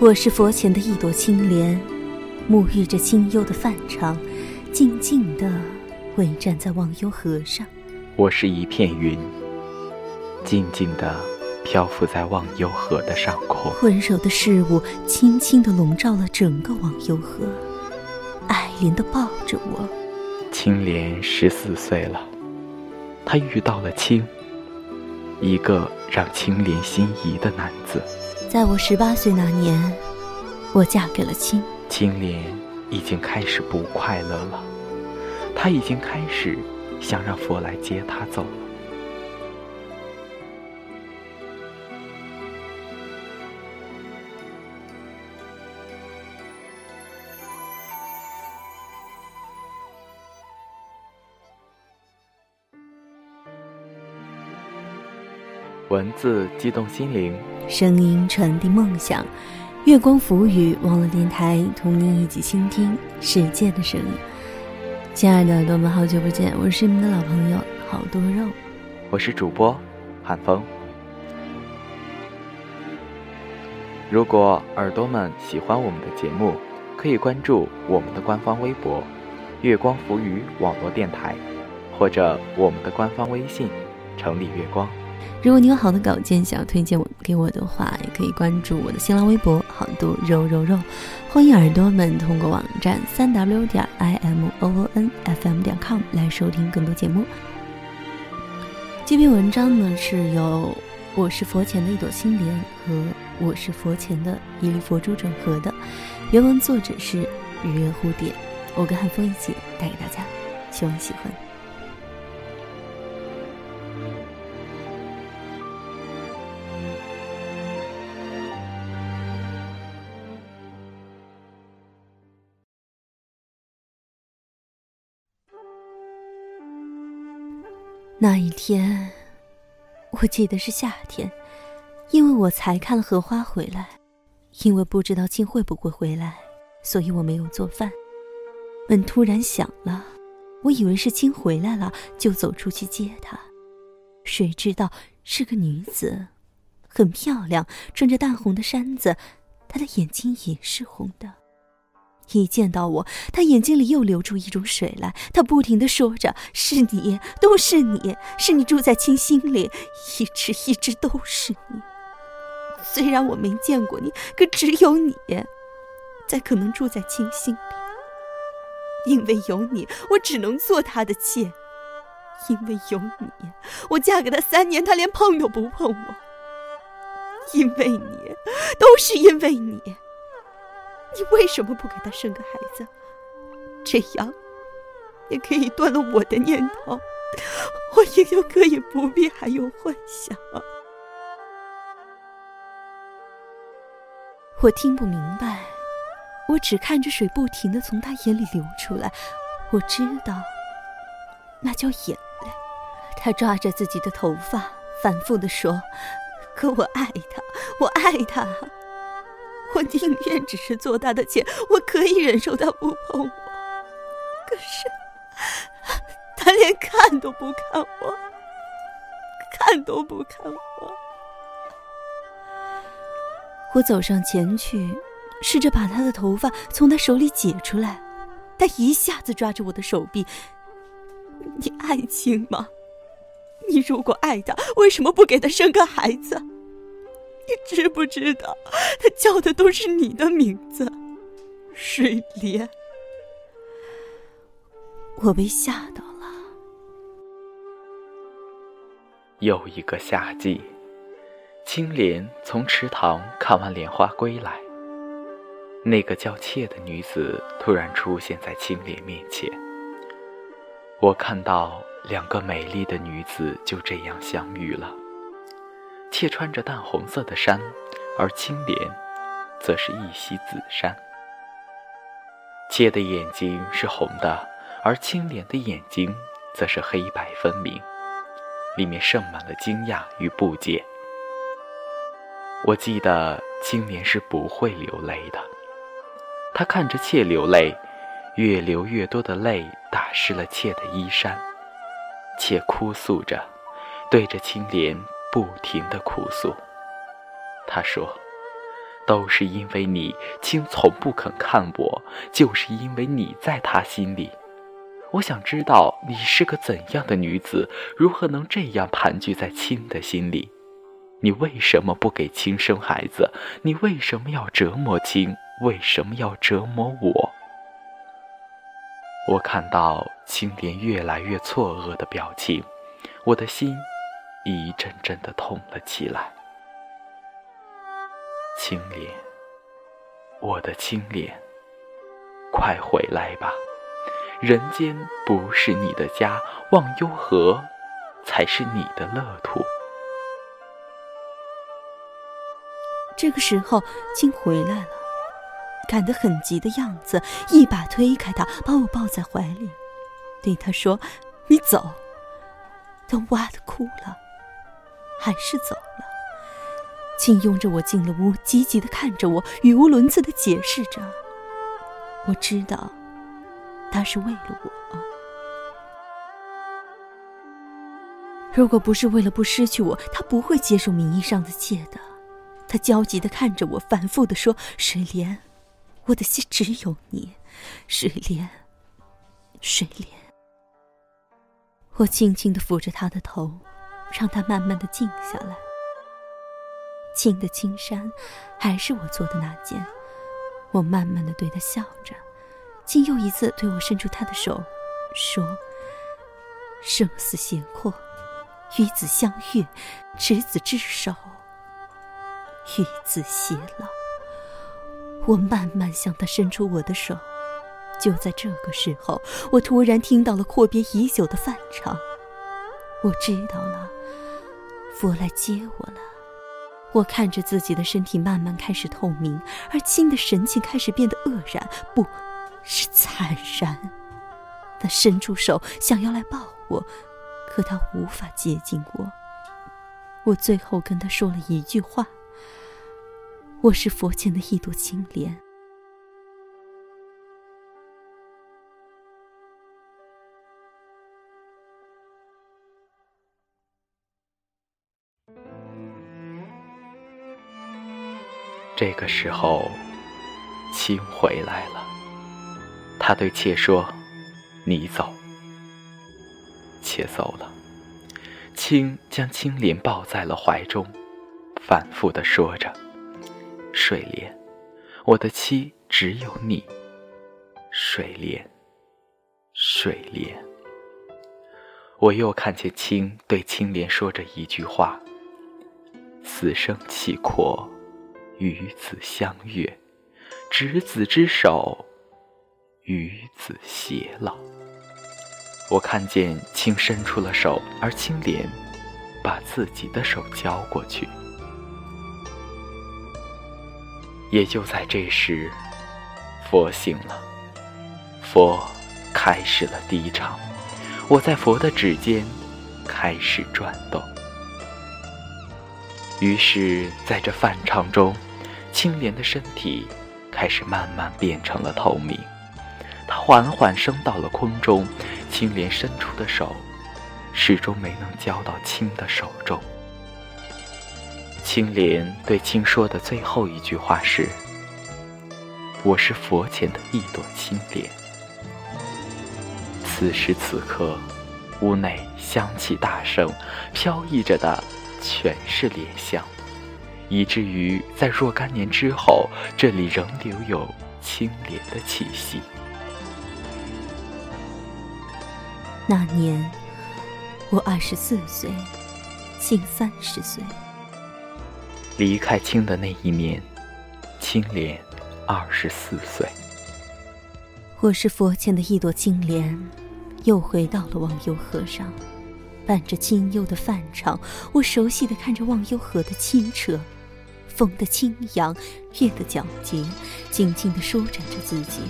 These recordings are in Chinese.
我是佛前的一朵青莲，沐浴着清幽的梵场，静静地围站在忘忧河上。我是一片云，静静地漂浮在忘忧河的上空。温柔的事物轻轻地笼罩了整个忘忧河，爱怜地抱着我。青莲十四岁了，她遇到了青，一个让青莲心仪的男子。在我十八岁那年，我嫁给了青。青莲已经开始不快乐了，她已经开始想让佛来接她走了。文字激动心灵，声音传递梦想。月光浮语网络电台，同您一起倾听世界的声音。亲爱的耳朵们，好久不见，我是你们的老朋友好多肉。我是主播韩风。如果耳朵们喜欢我们的节目，可以关注我们的官方微博“月光浮语网络电台”，或者我们的官方微信“城里月光”。如果你有好的稿件想要推荐我给我的话，也可以关注我的新浪微博“好多肉肉肉”。欢迎耳朵们通过网站三 w 点 i m o o n f m 点 com 来收听更多节目。这篇文章呢是由“我是佛前的一朵青莲”和“我是佛前的一粒佛珠”整合的，原文作者是日月蝴蝶。我跟汉风一起带给大家，希望喜欢。那一天，我记得是夏天，因为我才看了荷花回来，因为不知道青会不会回来，所以我没有做饭。门突然响了，我以为是青回来了，就走出去接她，谁知道是个女子，很漂亮，穿着淡红的衫子，她的眼睛也是红的。一见到我，他眼睛里又流出一种水来。他不停的说着：“是你，都是你，是你住在清心里，一直一直都是你。虽然我没见过你，可只有你，才可能住在清心里。因为有你，我只能做他的妾。因为有你，我嫁给他三年，他连碰都不碰我。因为你，都是因为你。”你为什么不给他生个孩子？这样也可以断了我的念头，我也就可以不必还有幻想。我听不明白，我只看着水不停的从他眼里流出来，我知道那叫眼泪。他抓着自己的头发，反复的说：“可我爱他，我爱他。”我宁愿只是做他的妾，我可以忍受他不碰我。可是，他连看都不看我，看都不看我。我走上前去，试着把他的头发从他手里解出来，他一下子抓着我的手臂：“你爱情吗？你如果爱他，为什么不给他生个孩子？”你知不知道，他叫的都是你的名字，水莲。我被吓到了。又一个夏季，青莲从池塘看完莲花归来，那个叫妾的女子突然出现在青莲面前。我看到两个美丽的女子就这样相遇了。妾穿着淡红色的衫，而青莲则是一袭紫衫。妾的眼睛是红的，而青莲的眼睛则是黑白分明，里面盛满了惊讶与不解。我记得青莲是不会流泪的，他看着妾流泪，越流越多的泪打湿了妾的衣衫，妾哭诉着，对着青莲不停的哭诉。他说：“都是因为你，青从不肯看我，就是因为你在他心里。我想知道你是个怎样的女子，如何能这样盘踞在青的心里？你为什么不给青生孩子？你为什么要折磨青？为什么要折磨我？”我看到青莲越来越错愕的表情，我的心一阵阵的痛了起来。青莲，我的青莲，快回来吧！人间不是你的家，忘忧河才是你的乐土。这个时候，青回来了，赶得很急的样子，一把推开他，把我抱在怀里，对他说：“你走。”他哇的哭了，还是走了。青拥着我进了屋，急急的看着我，语无伦次的解释着。我知道，他是为了我。如果不是为了不失去我，他不会接受名义上的借的。他焦急的看着我，反复的说：“水莲，我的心只有你，水莲，水莲。”我轻轻的抚着他的头，让他慢慢的静下来。青的青衫，还是我做的那件。我慢慢的对他笑着，竟又一次对我伸出他的手，说：“生死闲阔，与子相悦，执子之手，与子偕老。”我慢慢向他伸出我的手，就在这个时候，我突然听到了阔别已久的梵唱。我知道了，佛来接我了。我看着自己的身体慢慢开始透明，而青的神情开始变得愕然，不是惨然。他伸出手想要来抱我，可他无法接近我。我最后跟他说了一句话：“我是佛前的一朵青莲。”这个时候，青回来了。他对妾说：“你走。”妾走了。青将青莲抱在了怀中，反复的说着：“水莲，我的妻只有你。水莲，水莲。”我又看见青对青莲说着一句话：“死生契阔。”与子相悦，执子之手，与子偕老。我看见青伸出了手，而青莲把自己的手交过去。也就在这时，佛醒了，佛开始了低唱。我在佛的指尖开始转动。于是，在这梵唱中，青莲的身体开始慢慢变成了透明，它缓缓升到了空中。青莲伸出的手，始终没能交到青的手中。青莲对青说的最后一句话是：“我是佛前的一朵青莲。”此时此刻，屋内香气大盛，飘逸着的。全是莲香，以至于在若干年之后，这里仍留有清莲的气息。那年我二十四岁，近三十岁。离开青的那一年，青莲二十四岁。我是佛前的一朵青莲，又回到了忘忧河上。伴着清幽的梵唱，我熟悉的看着忘忧河的清澈，风的轻扬，月的皎洁，静静的舒展着自己。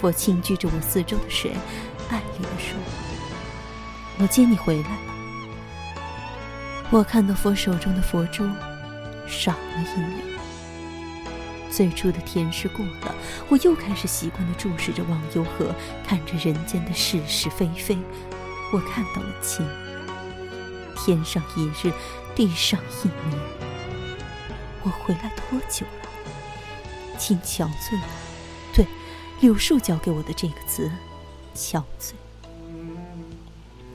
佛轻掬着我四周的水，爱怜的说：“我接你回来了。”我看到佛手中的佛珠少了一粒，最初的甜是过了，我又开始习惯地注视着忘忧河，看着人间的是是非非。我看到了情，天上一日，地上一年。我回来多久了？请憔悴。对，柳树教给我的这个词，憔悴。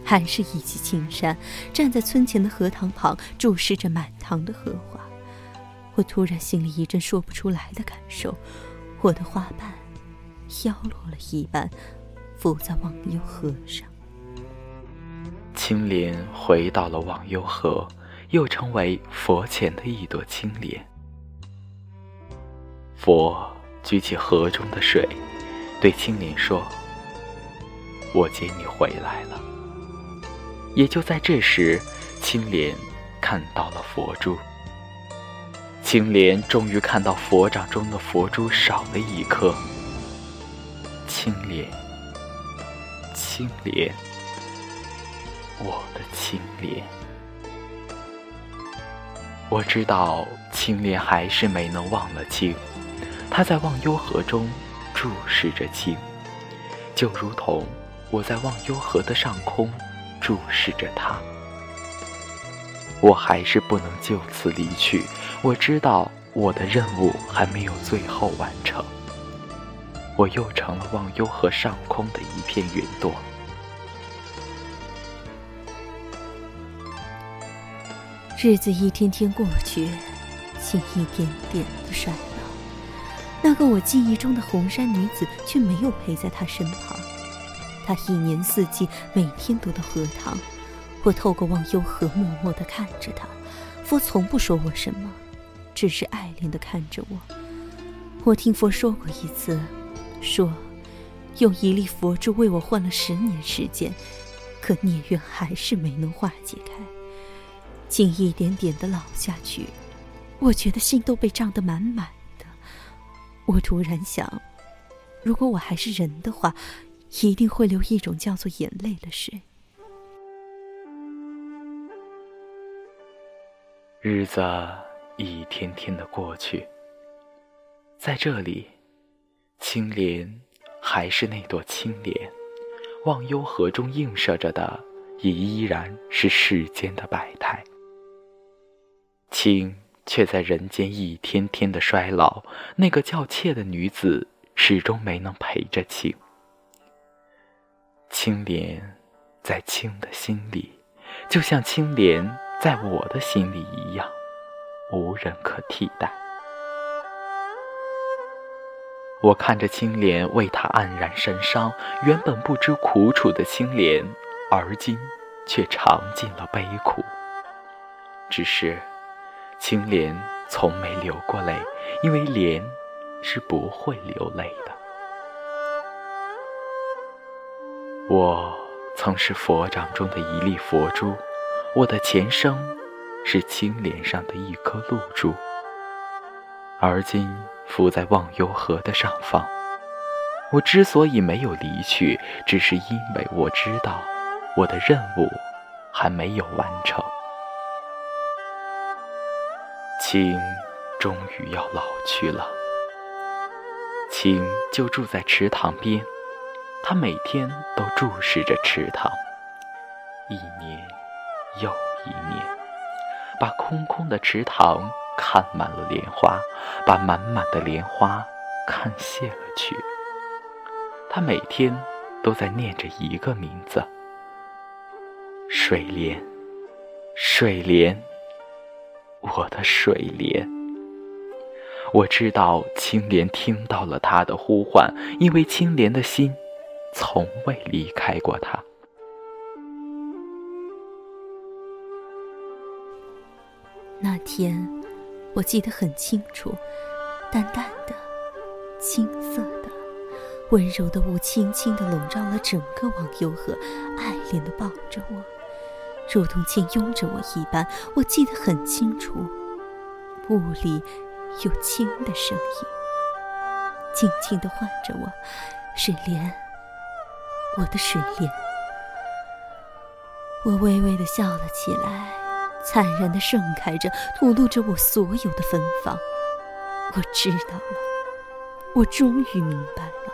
还是一骑青山，站在村前的荷塘旁，注视着满塘的荷花。我突然心里一阵说不出来的感受，我的花瓣飘落了一半，浮在忘忧河上。青莲回到了忘忧河，又成为佛前的一朵青莲。佛举起河中的水，对青莲说：“我接你回来了。”也就在这时，青莲看到了佛珠。青莲终于看到佛掌中的佛珠少了一颗。青莲，青莲，我的青莲。我知道青莲还是没能忘了青，他在忘忧河中注视着青，就如同我在忘忧河的上空注视着他。我还是不能就此离去。我知道我的任务还没有最后完成，我又成了忘忧河上空的一片云朵。日子一天天过去，心一点点的衰老。那个我记忆中的红衫女子却没有陪在他身旁。他一年四季每天都到荷塘，我透过忘忧河默默的看着他。佛从不说我什么。只是爱怜的看着我。我听佛说过一次，说用一粒佛珠为我换了十年时间，可孽缘还是没能化解开，竟一点点的老下去。我觉得心都被胀得满满的。我突然想，如果我还是人的话，一定会流一种叫做眼泪的水。日子。一天天的过去，在这里，青莲还是那朵青莲，忘忧河中映射着的也依然是世间的百态。青却在人间一天天的衰老，那个叫妾的女子始终没能陪着青。青莲在青的心里，就像青莲在我的心里一样。无人可替代。我看着青莲为他黯然神伤，原本不知苦楚的青莲，而今却尝尽了悲苦。只是，青莲从没流过泪，因为莲是不会流泪的。我曾是佛掌中的一粒佛珠，我的前生。是青莲上的一颗露珠，而今浮在忘忧河的上方。我之所以没有离去，只是因为我知道我的任务还没有完成。青终于要老去了，青就住在池塘边，他每天都注视着池塘，一年又一年。把空空的池塘看满了莲花，把满满的莲花看谢了去。他每天都在念着一个名字：水莲，水莲，我的水莲。我知道青莲听到了他的呼唤，因为青莲的心从未离开过他。那天，我记得很清楚，淡淡的、青色的、温柔的雾，轻轻的笼罩了整个忘忧河，爱恋的抱着我，如同青拥着我一般。我记得很清楚，雾里有轻的声音，轻轻的唤着我：“水莲，我的水莲。”我微微的笑了起来。灿然的盛开着，吐露着我所有的芬芳。我知道了，我终于明白了。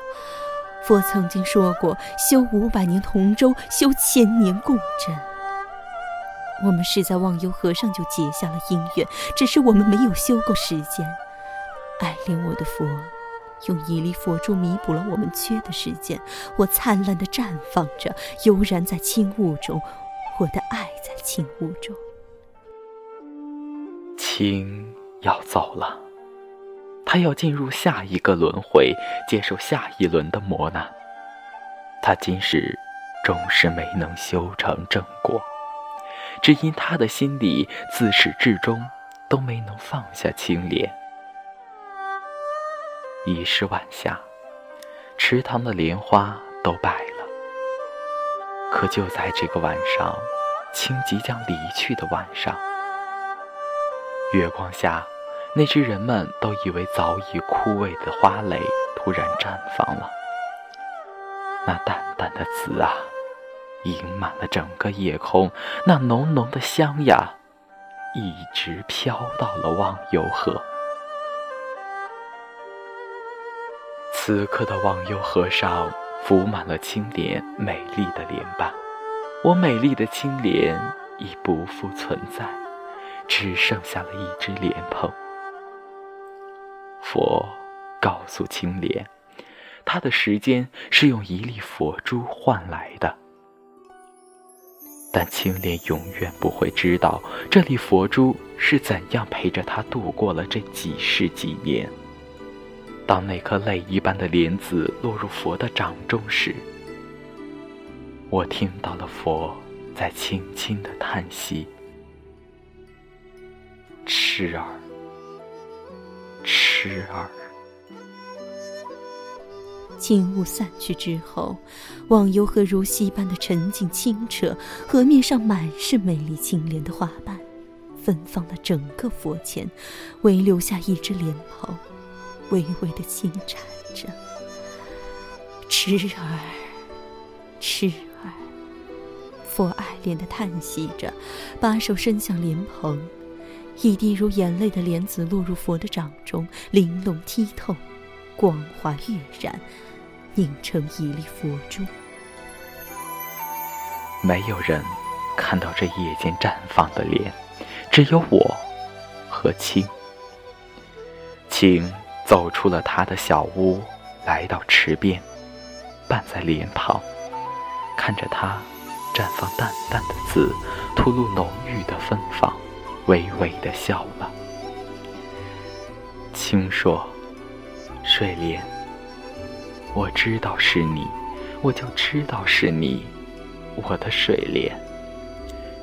佛曾经说过：“修五百年同舟，修千年共枕。”我们是在忘忧河上就结下了姻缘，只是我们没有修够时间。爱恋我的佛，用一粒佛珠弥补了我们缺的时间。我灿烂的绽放着，悠然在轻雾中，我的爱在轻雾中。青要走了，他要进入下一个轮回，接受下一轮的磨难。他今世终是没能修成正果。只因他的心里自始至终都没能放下青莲。已是晚霞，池塘的莲花都败了。可就在这个晚上，青即将离去的晚上，月光下，那只人们都以为早已枯萎的花蕾突然绽放了。那淡淡的紫啊！盈满了整个夜空，那浓浓的香呀，一直飘到了忘忧河。此刻的忘忧河上，浮满了青莲美丽的莲瓣。我美丽的青莲已不复存在，只剩下了一只莲蓬。佛告诉青莲，他的时间是用一粒佛珠换来的。但青莲永远不会知道，这粒佛珠是怎样陪着他度过了这几世几年。当那颗泪一般的莲子落入佛的掌中时，我听到了佛在轻轻的叹息：“痴儿，痴儿。”轻雾散去之后，忘忧河如溪般的沉静清澈，河面上满是美丽青莲的花瓣，芬芳了整个佛前，唯留下一只莲蓬，微微的轻颤着。痴儿，痴儿，佛爱怜的叹息着，把手伸向莲蓬，一滴如眼泪的莲子落入佛的掌中，玲珑剔透，光华跃然。拧成一粒佛珠，没有人看到这夜间绽放的莲，只有我和青。青走出了他的小屋，来到池边，伴在莲旁，看着它绽放淡淡的紫，吐露浓郁的芬芳，微微的笑了。青说：“睡莲。”我知道是你，我就知道是你，我的水莲。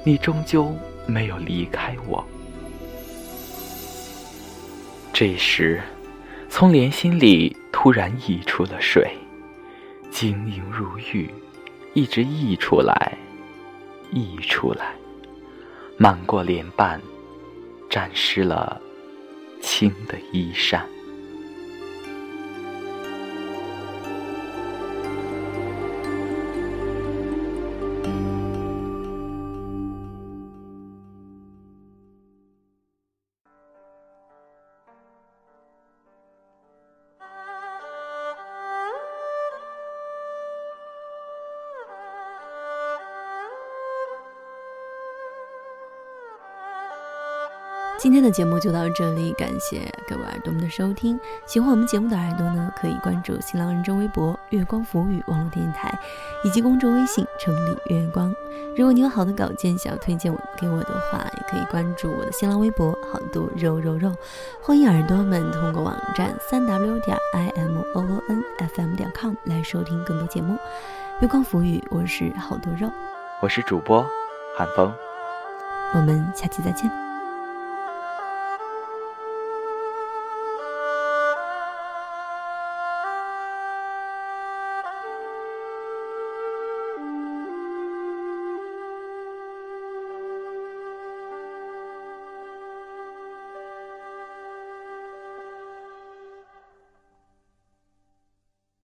你终究没有离开我。这时，从莲心里突然溢出了水，晶莹如玉，一直溢出来，溢出来，漫过莲瓣，沾湿了青的衣衫。今天的节目就到这里，感谢各位耳朵们的收听。喜欢我们节目的耳朵呢，可以关注新浪认证微博“月光浮语网络电台”以及公众微信“城里月光”。如果你有好的稿件想要推荐我给我的话，也可以关注我的新浪微博“好多肉肉肉”。欢迎耳朵们通过网站三 w 点 i m o o n f m 点 com 来收听更多节目。月光浮语，我是好多肉，我是主播韩风，我们下期再见。